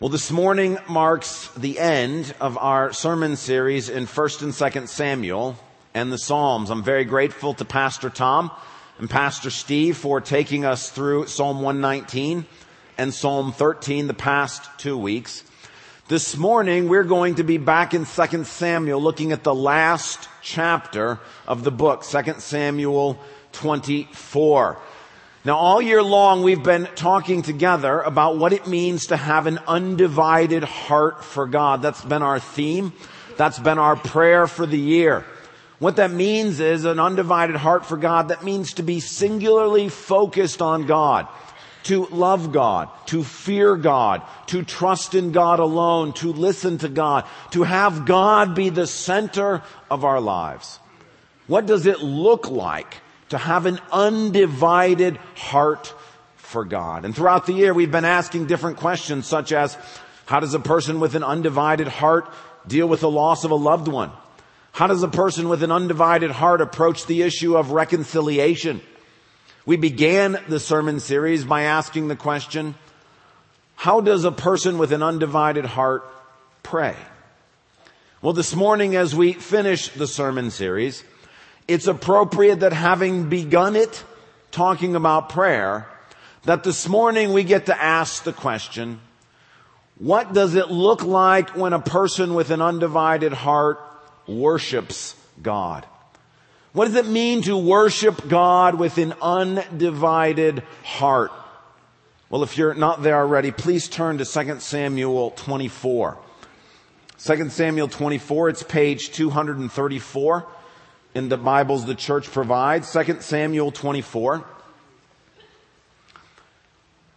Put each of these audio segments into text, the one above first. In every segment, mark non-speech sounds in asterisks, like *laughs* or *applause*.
Well, this morning marks the end of our sermon series in 1st and 2nd Samuel and the Psalms. I'm very grateful to Pastor Tom and Pastor Steve for taking us through Psalm 119 and Psalm 13 the past two weeks. This morning we're going to be back in 2nd Samuel looking at the last chapter of the book, 2nd Samuel 24. Now all year long we've been talking together about what it means to have an undivided heart for God. That's been our theme. That's been our prayer for the year. What that means is an undivided heart for God. That means to be singularly focused on God, to love God, to fear God, to trust in God alone, to listen to God, to have God be the center of our lives. What does it look like to have an undivided heart for God. And throughout the year, we've been asking different questions such as, how does a person with an undivided heart deal with the loss of a loved one? How does a person with an undivided heart approach the issue of reconciliation? We began the sermon series by asking the question, how does a person with an undivided heart pray? Well, this morning as we finish the sermon series, it's appropriate that having begun it talking about prayer, that this morning we get to ask the question, what does it look like when a person with an undivided heart worships God? What does it mean to worship God with an undivided heart? Well, if you're not there already, please turn to 2 Samuel 24. 2 Samuel 24, it's page 234 in the Bibles the church provides, 2 Samuel 24.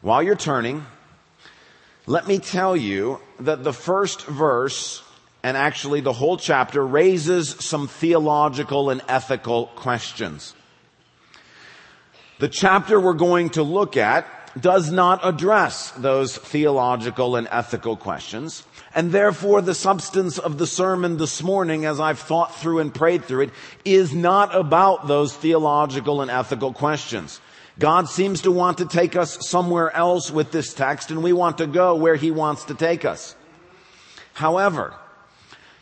While you're turning, let me tell you that the first verse and actually the whole chapter raises some theological and ethical questions. The chapter we're going to look at does not address those theological and ethical questions. And therefore the substance of the sermon this morning, as I've thought through and prayed through it, is not about those theological and ethical questions. God seems to want to take us somewhere else with this text and we want to go where He wants to take us. However,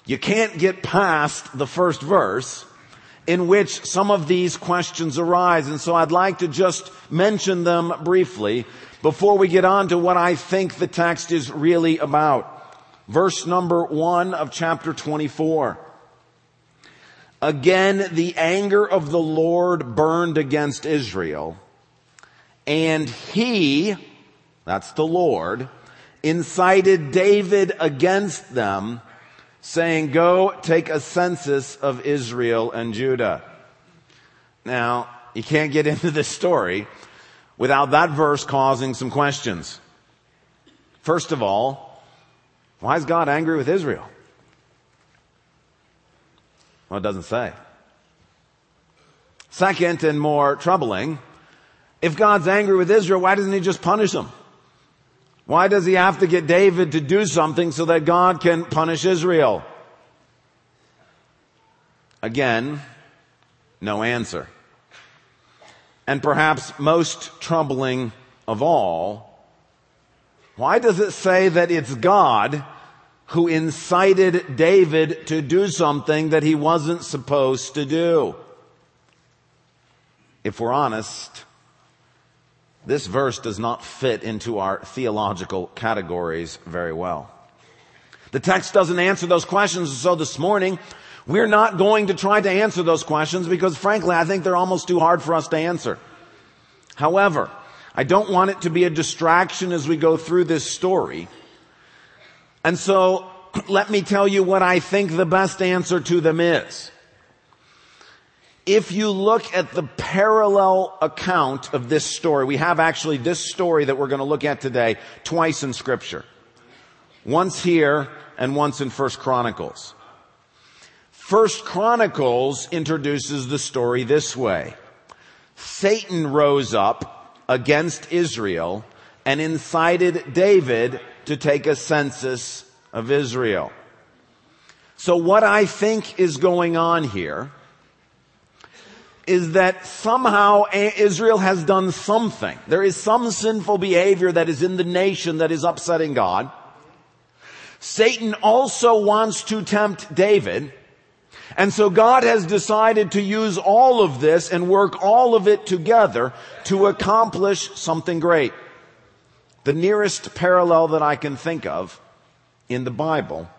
you can't get past the first verse in which some of these questions arise. And so I'd like to just mention them briefly before we get on to what I think the text is really about verse number one of chapter 24. Again, the anger of the Lord burned against Israel and he, that's the Lord, incited David against them saying, go take a census of Israel and Judah. Now, you can't get *laughs* into this story without that verse causing some questions. First of all, why is God angry with Israel? Well, it doesn't say. Second and more troubling, if God's angry with Israel, why doesn't he just punish them? Why does he have to get David to do something so that God can punish Israel? Again, no answer. And perhaps most troubling of all, why does it say that it's God who incited David to do something that he wasn't supposed to do? If we're honest, this verse does not fit into our theological categories very well. The text doesn't answer those questions, so this morning, we're not going to try to answer those questions because frankly, I think they're almost too hard for us to answer. However, I don't want it to be a distraction as we go through this story. And so *clears throat* let me tell you what I think the best answer to them is. If you look at the parallel account of this story, we have actually this story that we're going to look at today twice in scripture. Once here and once in First Chronicles. First Chronicles introduces the story this way. Satan rose up against Israel and incited David to take a census of Israel. So what I think is going on here is that somehow Israel has done something. There is some sinful behavior that is in the nation that is upsetting God. Satan also wants to tempt David. And so God has decided to use all of this and work all of it together to accomplish something great. The nearest parallel that I can think of in the Bible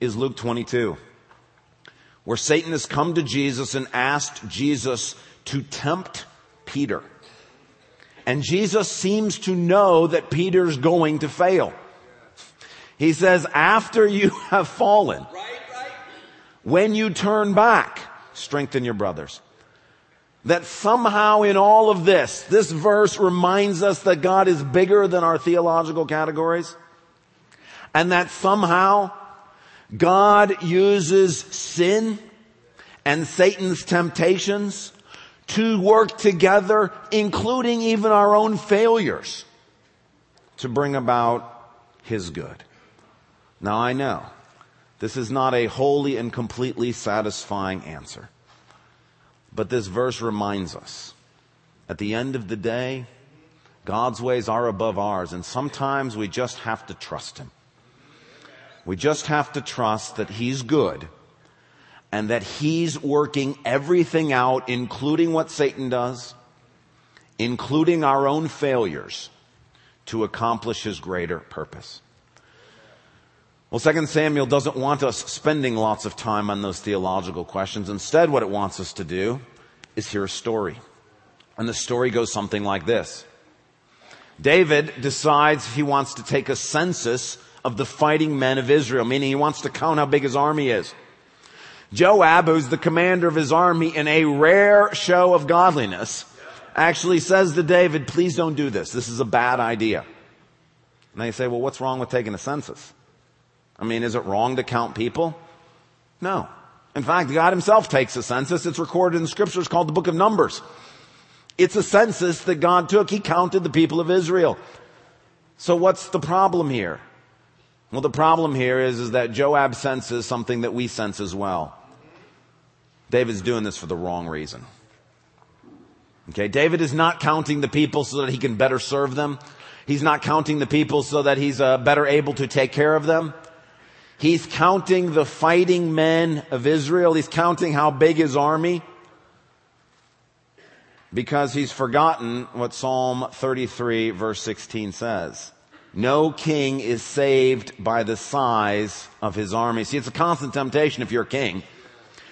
is Luke 22, where Satan has come to Jesus and asked Jesus to tempt Peter. And Jesus seems to know that Peter's going to fail. He says, after you *laughs* have fallen, when you turn back, strengthen your brothers. That somehow in all of this, this verse reminds us that God is bigger than our theological categories. And that somehow God uses sin and Satan's temptations to work together, including even our own failures, to bring about His good. Now I know this is not a wholly and completely satisfying answer, but this verse reminds us at the end of the day, God's ways are above ours, and sometimes we just have to trust Him. We just have to trust that He's good and that He's working everything out, including what Satan does, including our own failures, to accomplish His greater purpose. Well, 2 Samuel doesn't want us spending lots of time on those theological questions. Instead, what it wants us to do is hear a story. And the story goes something like this. David decides he wants to take a census of the fighting men of Israel, meaning he wants to count how big his army is. Joab, who's the commander of his army in a rare show of godliness, actually says to David, please don't do this. This is a bad idea. And they say, well, what's wrong with taking a census? I mean, is it wrong to count people? No. In fact, God himself takes a census. It's recorded in the scriptures called the book of Numbers. It's a census that God took. He counted the people of Israel. So what's the problem here? Well, the problem here is, is that Joab senses something that we sense as well. David's doing this for the wrong reason. Okay, David is not counting the people so that he can better serve them. He's not counting the people so that he's uh, better able to take care of them. He's counting the fighting men of Israel. He's counting how big his army because he's forgotten what Psalm 33 verse 16 says. No king is saved by the size of his army. See, it's a constant temptation if you're a king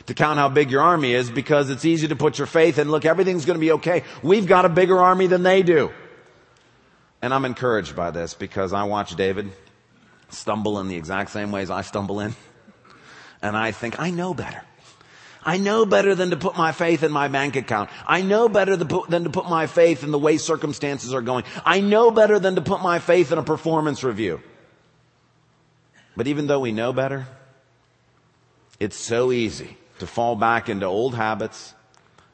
to count how big your army is because it's easy to put your faith in, look, everything's going to be okay. We've got a bigger army than they do. And I'm encouraged by this because I watch David stumble in the exact same ways I stumble in. And I think, I know better. I know better than to put my faith in my bank account. I know better than to put my faith in the way circumstances are going. I know better than to put my faith in a performance review. But even though we know better, it's so easy to fall back into old habits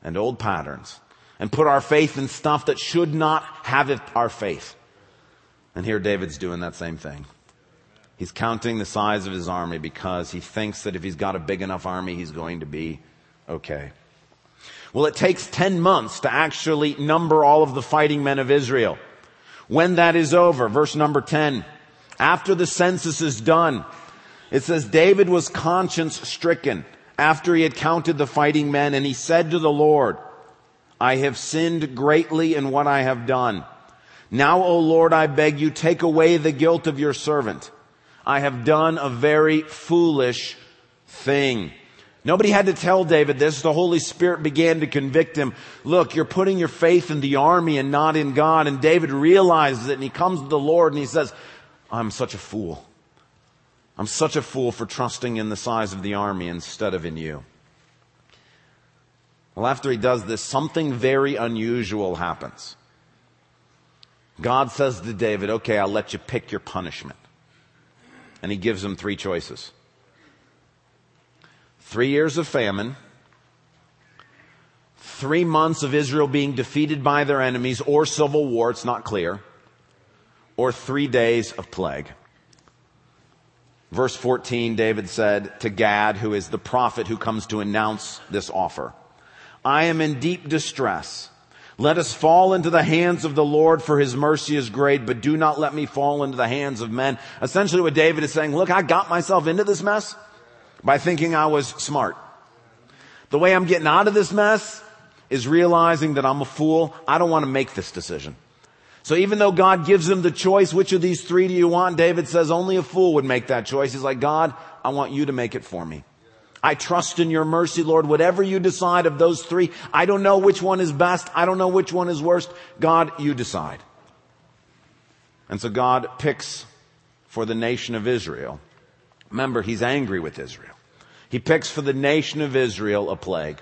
and old patterns and put our faith in stuff that should not have our faith. And here David's doing that same thing. He's counting the size of his army because he thinks that if he's got a big enough army, he's going to be okay. Well, it takes 10 months to actually number all of the fighting men of Israel. When that is over, verse number 10, after the census is done, it says David was conscience stricken after he had counted the fighting men and he said to the Lord, I have sinned greatly in what I have done. Now, O Lord, I beg you, take away the guilt of your servant. I have done a very foolish thing. Nobody had to tell David this. The Holy Spirit began to convict him. Look, you're putting your faith in the army and not in God. And David realizes it and he comes to the Lord and he says, I'm such a fool. I'm such a fool for trusting in the size of the army instead of in you. Well, after he does this, something very unusual happens. God says to David, okay, I'll let you pick your punishment and he gives them three choices. Three years of famine, three months of Israel being defeated by their enemies or civil war, it's not clear, or three days of plague. Verse 14, David said to Gad, who is the prophet who comes to announce this offer, I am in deep distress. Let us fall into the hands of the Lord for his mercy is great, but do not let me fall into the hands of men. Essentially what David is saying, look, I got myself into this mess by thinking I was smart. The way I'm getting out of this mess is realizing that I'm a fool. I don't want to make this decision. So even though God gives him the choice, which of these three do you want? David says only a fool would make that choice. He's like, God, I want you to make it for me. I trust in your mercy, Lord. Whatever you decide of those three, I don't know which one is best. I don't know which one is worst. God, you decide. And so God picks for the nation of Israel. Remember, he's angry with Israel. He picks for the nation of Israel a plague.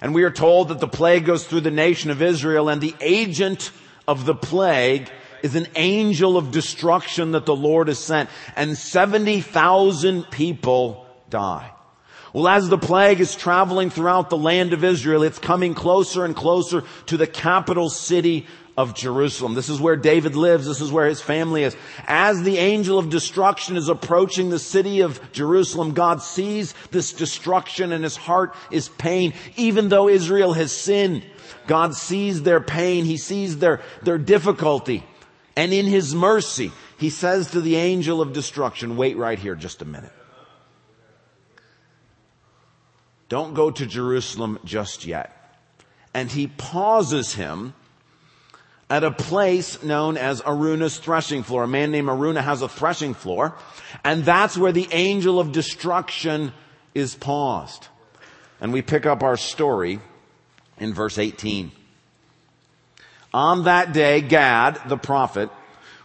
And we are told that the plague goes through the nation of Israel and the agent of the plague is an angel of destruction that the Lord has sent. And 70,000 people die. Well, as the plague is traveling throughout the land of Israel, it's coming closer and closer to the capital city of Jerusalem. This is where David lives. This is where his family is. As the angel of destruction is approaching the city of Jerusalem, God sees this destruction and his heart is pain. Even though Israel has sinned, God sees their pain. He sees their, their difficulty. And in his mercy, he says to the angel of destruction, wait right here just a minute. Don't go to Jerusalem just yet. And he pauses him at a place known as Araunah's threshing floor. A man named Araunah has a threshing floor, and that's where the angel of destruction is paused. And we pick up our story in verse 18. On that day, Gad, the prophet,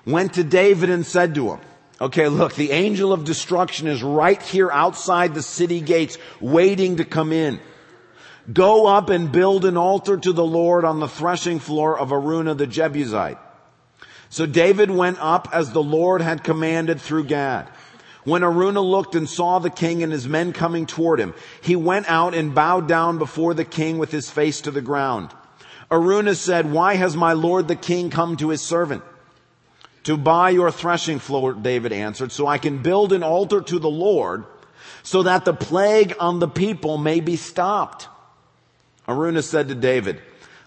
went to David and said to him, Okay, look, the angel of destruction is right here outside the city gates waiting to come in. Go up and build an altar to the Lord on the threshing floor of Araunah the Jebusite. So David went up as the Lord had commanded through Gad. When Araunah looked and saw the king and his men coming toward him, he went out and bowed down before the king with his face to the ground. Araunah said, why has my lord the king come to his servant? To buy your threshing floor, David answered, so I can build an altar to the Lord so that the plague on the people may be stopped. Araunah said to David,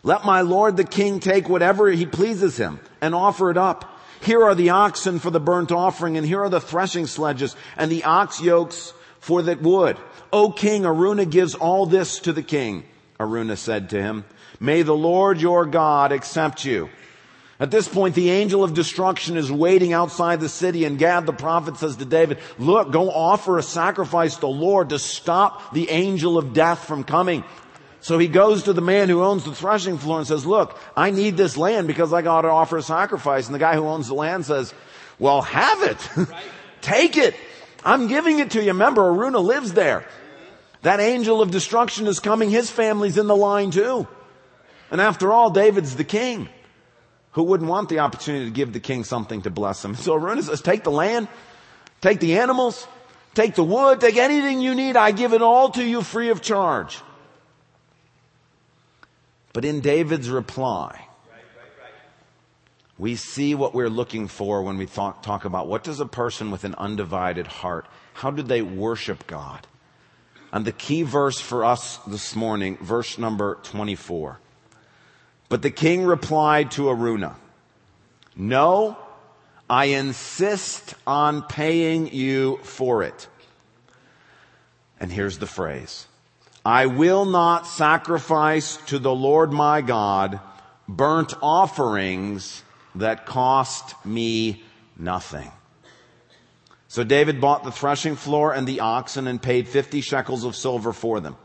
let my Lord the king take whatever he pleases him and offer it up. Here are the oxen for the burnt offering and here are the threshing sledges and the ox yokes for the wood. O king, Araunah gives all this to the king. Araunah said to him, may the Lord your God accept you at this point, the angel of destruction is waiting outside the city and Gad the prophet says to David, look, go offer a sacrifice to the Lord to stop the angel of death from coming. So he goes to the man who owns the threshing floor and says, look, I need this land because I got to offer a sacrifice. And the guy who owns the land says, well, have it. *laughs* Take it. I'm giving it to you. Remember, Araunah lives there. That angel of destruction is coming. His family's in the line too. And after all, David's the king. Who wouldn't want the opportunity to give the king something to bless him? So Araunah says, take the land, take the animals, take the wood, take anything you need. I give it all to you free of charge. But in David's reply, we see what we're looking for when we talk, talk about what does a person with an undivided heart, how do they worship God? And the key verse for us this morning, verse number 24. But the king replied to Araunah, no, I insist on paying you for it. And here's the phrase. I will not sacrifice to the Lord my God burnt offerings that cost me nothing. So David bought the threshing floor and the oxen and paid 50 shekels of silver for them.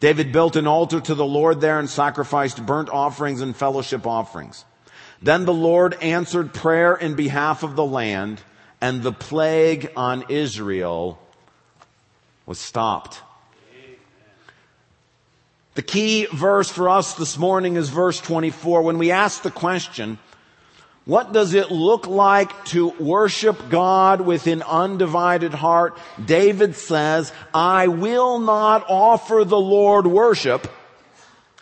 David built an altar to the Lord there and sacrificed burnt offerings and fellowship offerings. Then the Lord answered prayer in behalf of the land and the plague on Israel was stopped. The key verse for us this morning is verse 24. When we ask the question, what does it look like to worship God with an undivided heart? David says, I will not offer the Lord worship,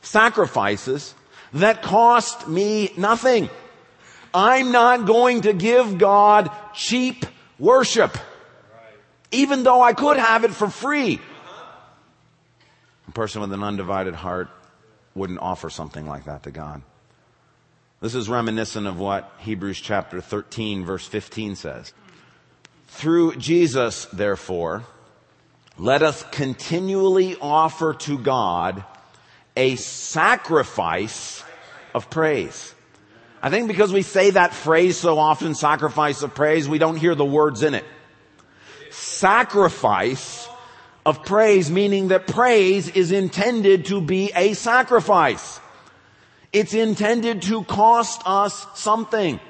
sacrifices that cost me nothing. I'm not going to give God cheap worship, even though I could have it for free. A person with an undivided heart wouldn't offer something like that to God. This is reminiscent of what Hebrews chapter 13 verse 15 says. Through Jesus, therefore, let us continually offer to God a sacrifice of praise. I think because we say that phrase so often, sacrifice of praise, we don't hear the words in it. Sacrifice of praise, meaning that praise is intended to be a sacrifice. It's intended to cost us something.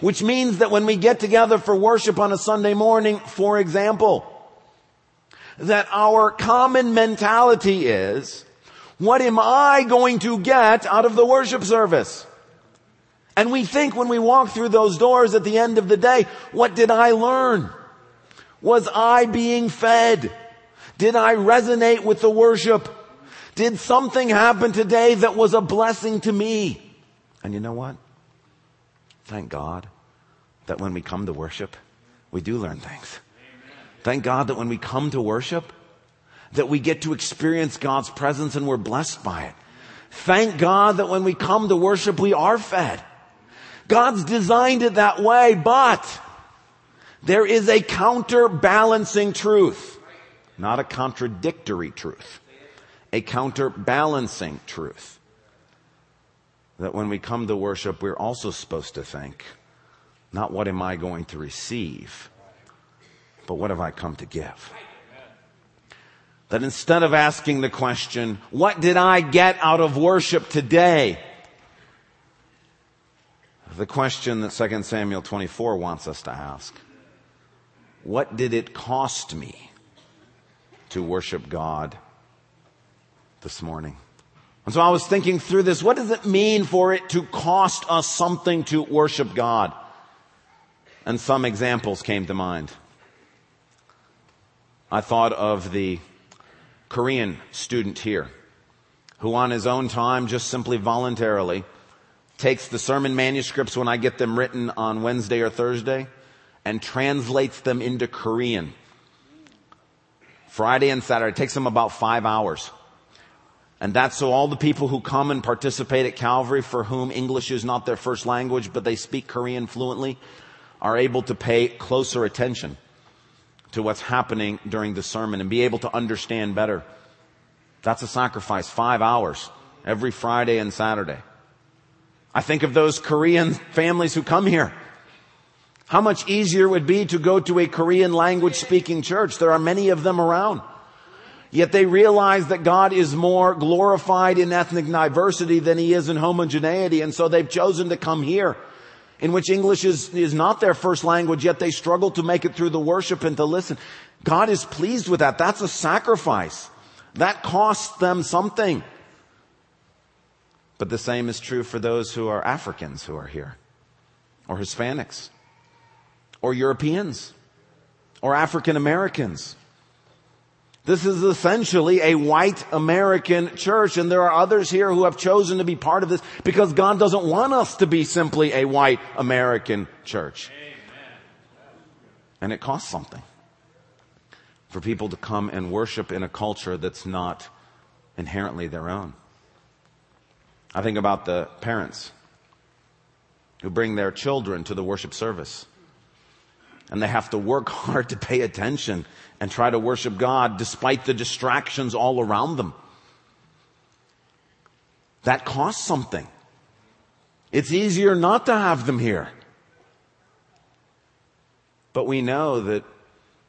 Which means that when we get together for worship on a Sunday morning, for example, that our common mentality is, what am I going to get out of the worship service? And we think when we walk through those doors at the end of the day, what did I learn? Was I being fed? Did I resonate with the worship? Did something happen today that was a blessing to me? And you know what? Thank God that when we come to worship, we do learn things. Thank God that when we come to worship, that we get to experience God's presence and we're blessed by it. Thank God that when we come to worship, we are fed. God's designed it that way, but there is a counterbalancing truth, not a contradictory truth, a counterbalancing truth. That when we come to worship, we're also supposed to think, not what am I going to receive, but what have I come to give? That instead of asking the question, what did I get out of worship today? The question that 2 Samuel 24 wants us to ask. What did it cost me to worship God this morning? And so I was thinking through this. What does it mean for it to cost us something to worship God? And some examples came to mind. I thought of the Korean student here who on his own time, just simply voluntarily, takes the sermon manuscripts when I get them written on Wednesday or Thursday and translates them into Korean. Friday and Saturday. It takes them about five hours. And that's so all the people who come and participate at Calvary for whom English is not their first language, but they speak Korean fluently, are able to pay closer attention to what's happening during the sermon and be able to understand better. That's a sacrifice. Five hours every Friday and Saturday. I think of those Korean families who come here. How much easier it would be to go to a Korean language speaking church. There are many of them around. Yet they realize that God is more glorified in ethnic diversity than he is in homogeneity. And so they've chosen to come here in which English is, is not their first language, yet they struggle to make it through the worship and to listen. God is pleased with that. That's a sacrifice. That costs them something. But the same is true for those who are Africans who are here, or Hispanics, or Europeans, or African Americans. This is essentially a white American church, and there are others here who have chosen to be part of this because God doesn't want us to be simply a white American church. And it costs something for people to come and worship in a culture that's not inherently their own. I think about the parents who bring their children to the worship service. And they have to work *laughs* hard to pay attention and try to worship God despite the distractions all around them. That costs something. It's easier not to have them here. But we know that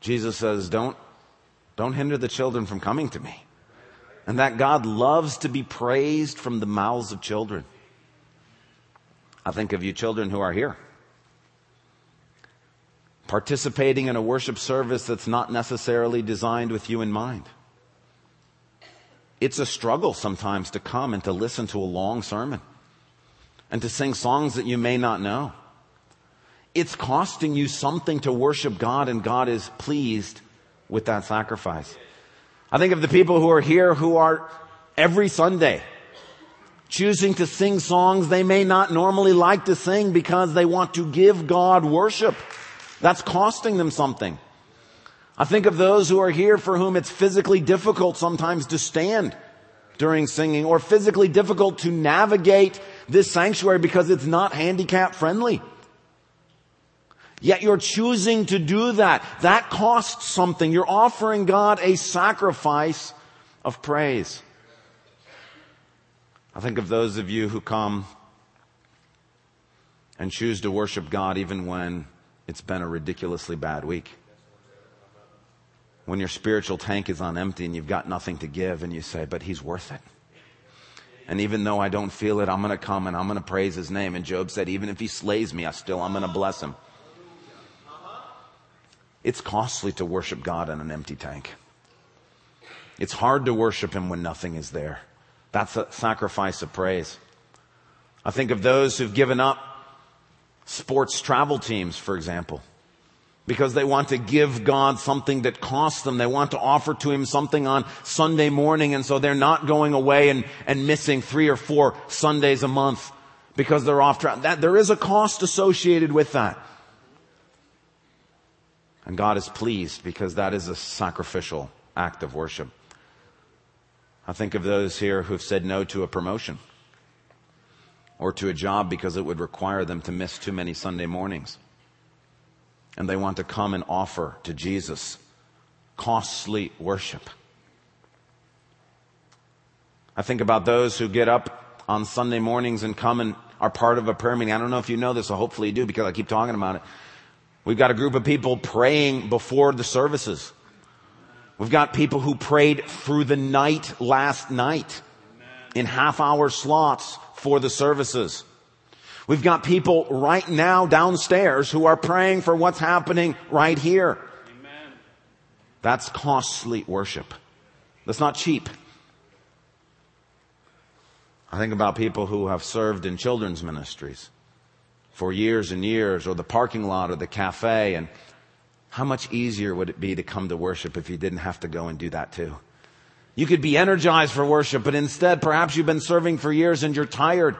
Jesus says, don't, don't hinder the children from coming to me and that God loves to be praised from the mouths of children. I think of you children who are here. Participating in a worship service that's not necessarily designed with you in mind. It's a struggle sometimes to come and to listen to a long sermon and to sing songs that you may not know. It's costing you something to worship God and God is pleased with that sacrifice. I think of the people who are here who are every Sunday choosing to sing songs they may not normally like to sing because they want to give God worship. That's costing them something. I think of those who are here for whom it's physically difficult sometimes to stand during singing or physically difficult to navigate this sanctuary because it's not handicap friendly. Yet you're choosing to do that. That costs something. You're offering God a sacrifice of praise. I think of those of you who come and choose to worship God even when it's been a ridiculously bad week. When your spiritual tank is on empty and you've got nothing to give and you say, but he's worth it. And even though I don't feel it, I'm going to come and I'm going to praise his name. And Job said, even if he slays me, I still, I'm going to bless him. It's costly to worship God in an empty tank. It's hard to worship him when nothing is there. That's a sacrifice of praise. I think of those who've given up sports travel teams, for example, because they want to give God something that costs them. They want to offer to Him something on Sunday morning, and so they're not going away and, and missing three or four Sundays a month because they're off track. That, there is a cost associated with that. And God is pleased because that is a sacrificial act of worship. I think of those here who've said no to a promotion or to a job because it would require them to miss too many Sunday mornings. And they want to come and offer to Jesus costly worship. I think about those who get up on Sunday mornings and come and are part of a prayer meeting. I don't know if you know this, so hopefully you do because I keep talking about it. We've got a group of people praying before the services. We've got people who prayed through the night last night in half hour slots for the services. We've got people right now downstairs who are praying for what's happening right here. Amen. That's costly worship. That's not cheap. I think about people who have served in children's ministries for years and years, or the parking lot or the cafe, and how much easier would it be to come to worship if you didn't have to go and do that too? You could be energized for worship, but instead perhaps you've been serving for years and you're tired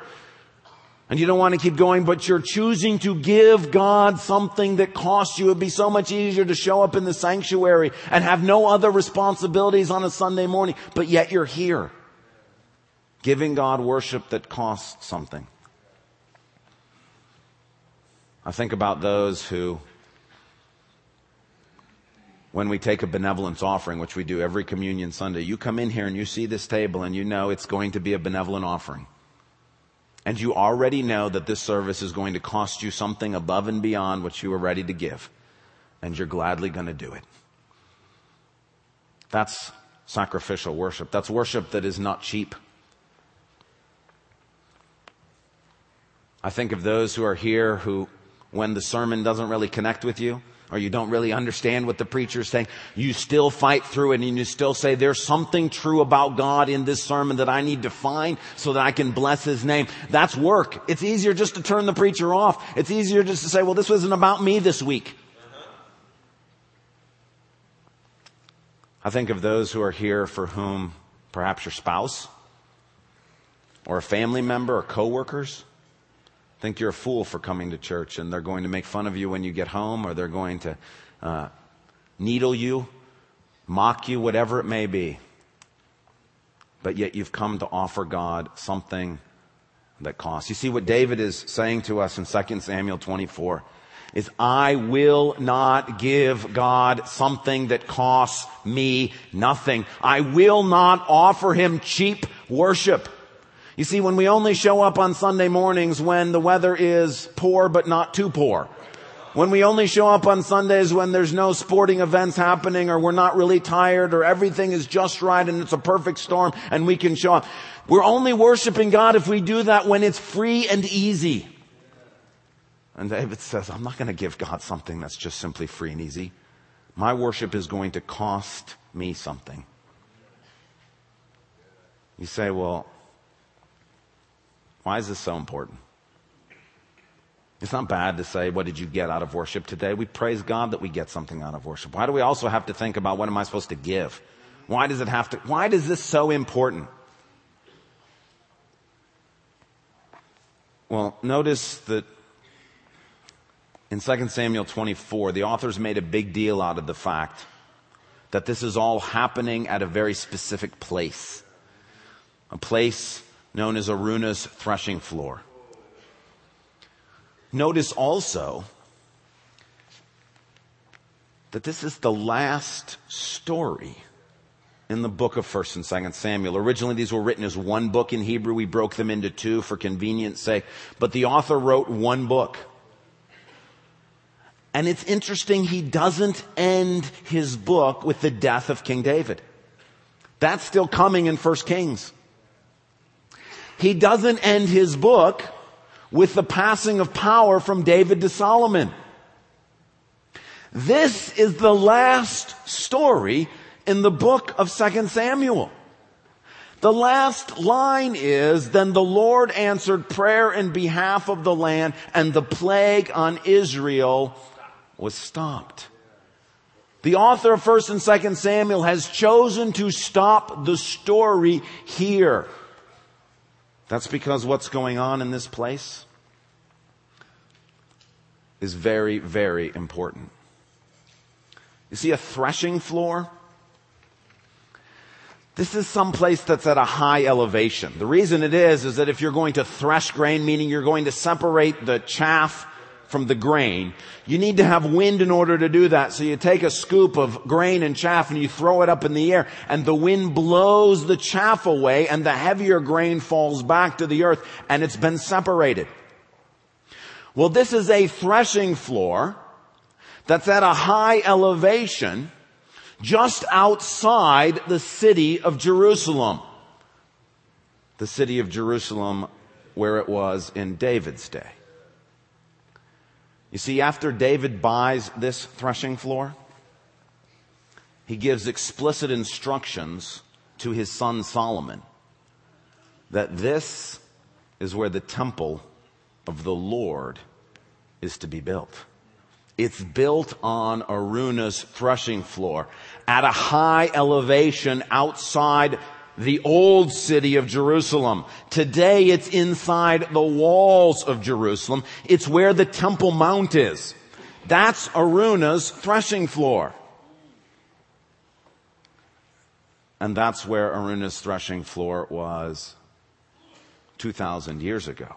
and you don't want to keep going, but you're choosing to give God something that costs you. It'd be so much easier to show up in the sanctuary and have no other responsibilities on a Sunday morning, but yet you're here giving God worship that costs something. I think about those who when we take a benevolence offering, which we do every communion Sunday, you come in here and you see this table and you know it's going to be a benevolent offering. And you already know that this service is going to cost you something above and beyond what you were ready to give. And you're gladly going to do it. That's sacrificial worship. That's worship that is not cheap. I think of those who are here who, when the sermon doesn't really connect with you, or you don't really understand what the preacher is saying, you still fight through it and you still say, there's something true about God in this sermon that I need to find so that I can bless his name. That's work. It's easier just to turn the preacher off. It's easier just to say, well, this wasn't about me this week. I think of those who are here for whom perhaps your spouse or a family member or coworkers think you're a fool for coming to church and they're going to make fun of you when you get home or they're going to uh, needle you, mock you, whatever it may be. But yet you've come to offer God something that costs. You see what David is saying to us in 2 Samuel 24 is I will not give God something that costs me nothing. I will not offer him cheap worship. You see, when we only show up on Sunday mornings when the weather is poor but not too poor, when we only show up on Sundays when there's no sporting events happening or we're not really tired or everything is just right and it's a perfect storm and we can show up. We're only worshiping God if we do that when it's free and easy. And David says, I'm not going to give God something that's just simply free and easy. My worship is going to cost me something. You say, well, why is this so important? It's not bad to say, what did you get out of worship today? We praise God that we get something out of worship. Why do we also have to think about what am I supposed to give? Why does it have to, why is this so important? Well, notice that in 2 Samuel 24, the authors made a big deal out of the fact that this is all happening at a very specific place. a place known as Araunah's threshing floor. Notice also that this is the last story in the book of 1st and 2nd Samuel. Originally these were written as one book in Hebrew. We broke them into two for convenience sake. But the author wrote one book. And it's interesting, he doesn't end his book with the death of King David. That's still coming in first Kings. He doesn't end his book with the passing of power from David to Solomon. This is the last story in the book of 2 Samuel. The last line is, then the Lord answered prayer in behalf of the land and the plague on Israel was stopped. The author of 1st and 2nd Samuel has chosen to stop the story here. That's because what's going on in this place is very, very important. You see a threshing floor? This is some place that's at a high elevation. The reason it is, is that if you're going to thresh grain, meaning you're going to separate the chaff from the grain, you need to have wind in order to do that. So you take a scoop of grain and chaff and you throw it up in the air and the wind blows the chaff away and the heavier grain falls back to the earth and it's been separated. Well, this is a threshing floor that's at a high elevation just outside the city of Jerusalem. The city of Jerusalem where it was in David's day. You see, after David buys this threshing floor, he gives explicit instructions to his son Solomon that this is where the temple of the Lord is to be built. It's built on Araunah's threshing floor at a high elevation outside the old city of Jerusalem. Today it's inside the walls of Jerusalem. It's where the Temple Mount is. That's Araunah's threshing floor. And that's where Araunah's threshing floor was 2,000 years ago.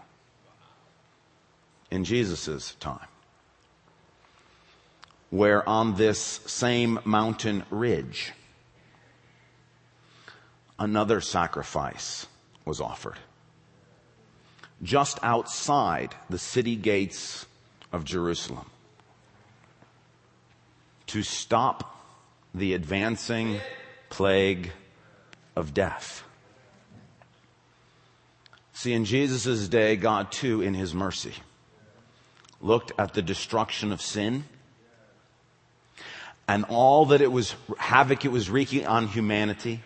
In Jesus' time where on this same mountain ridge, another sacrifice was offered. Just outside the city gates of Jerusalem. To stop the advancing plague of death. See, in Jesus' day, God too, in his mercy, looked at the destruction of sin and all that it was, havoc it was wreaking on humanity.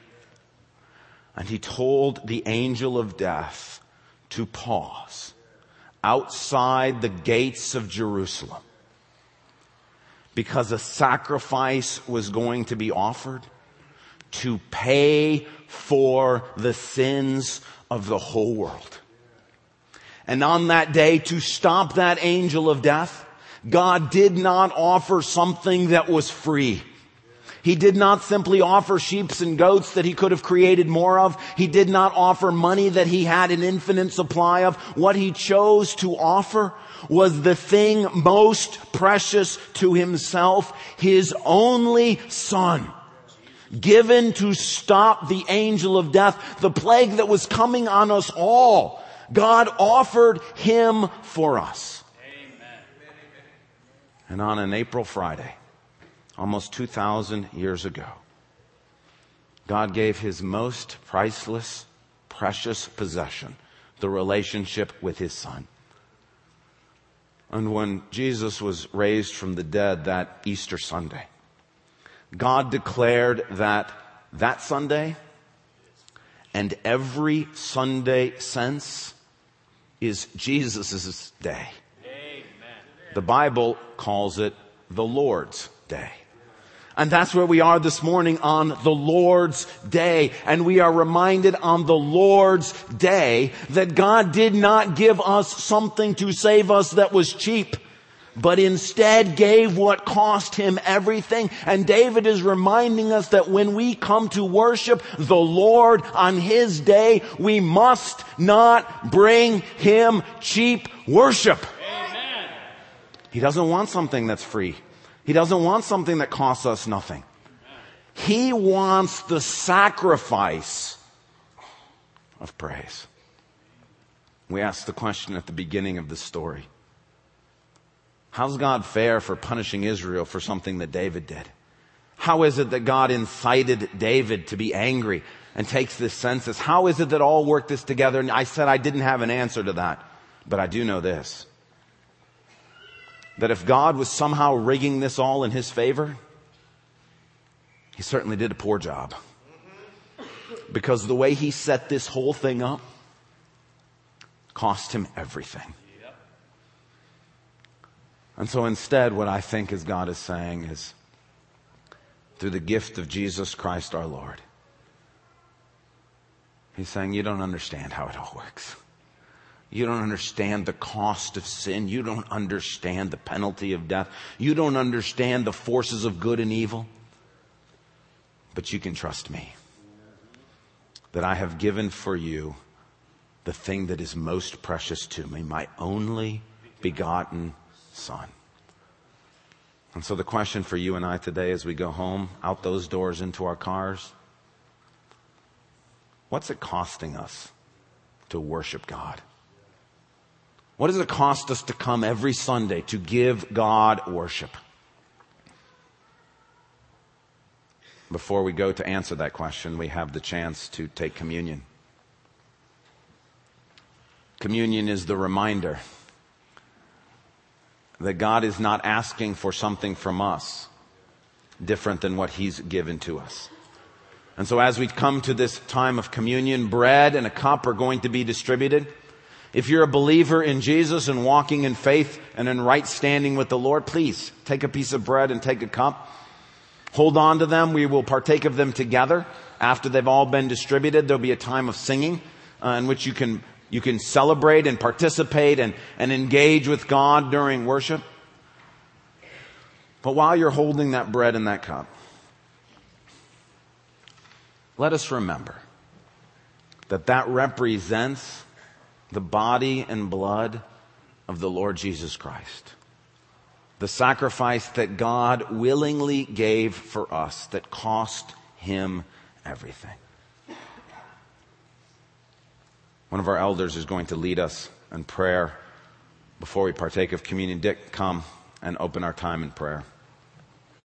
And he told the angel of death to pause outside the gates of Jerusalem because a sacrifice was going to be offered to pay for the sins of the whole world. And on that day, to stop that angel of death, God did not offer something that was free. He did not simply offer sheep and goats that he could have created more of. He did not offer money that he had an infinite supply of. What he chose to offer was the thing most precious to himself, his only son given to stop the angel of death, the plague that was coming on us all. God offered him for us. And on an April Friday, almost 2,000 years ago, God gave his most priceless, precious possession, the relationship with his son. And when Jesus was raised from the dead that Easter Sunday, God declared that that Sunday and every Sunday since is Jesus' day. The Bible calls it the Lord's Day. And that's where we are this morning on the Lord's Day. And we are reminded on the Lord's Day that God did not give us something to save us that was cheap. but instead gave what cost him everything. And David is reminding us that when we come to worship the Lord on his day, we must not bring him cheap worship. Amen. He doesn't want something that's free. He doesn't want something that costs us nothing. He wants the sacrifice of praise. We asked the question at the beginning of the story. How's God fair for punishing Israel for something that David did? How is it that God incited David to be angry and takes this census? How is it that all worked this together? And I said I didn't have an answer to that, but I do know this. That if God was somehow rigging this all in his favor, he certainly did a poor job. Because the way he set this whole thing up, cost him everything. And so instead, what I think is God is saying is, through the gift of Jesus Christ our Lord, He's saying, You don't understand how it all works. You don't understand the cost of sin. You don't understand the penalty of death. You don't understand the forces of good and evil. But you can trust me that I have given for you the thing that is most precious to me, my only begotten Son. And so the question for you and I today as we go home, out those doors into our cars, what's it costing us to worship God? What does it cost us to come every Sunday to give God worship? Before we go to answer that question, we have the chance to take communion. Communion is the reminder that God is not asking for something from us different than what He's given to us. And so as we come to this time of communion, bread and a cup are going to be distributed. If you're a believer in Jesus and walking in faith and in right standing with the Lord, please take a piece of bread and take a cup. Hold on to them. We will partake of them together. After they've all been distributed, there'll be a time of singing uh, in which you can you can celebrate and participate and, and engage with God during worship. But while you're holding that bread and that cup, let us remember that that represents the body and blood of the Lord Jesus Christ. The sacrifice that God willingly gave for us that cost him everything. One of our elders is going to lead us in prayer before we partake of communion. Dick, come and open our time in prayer.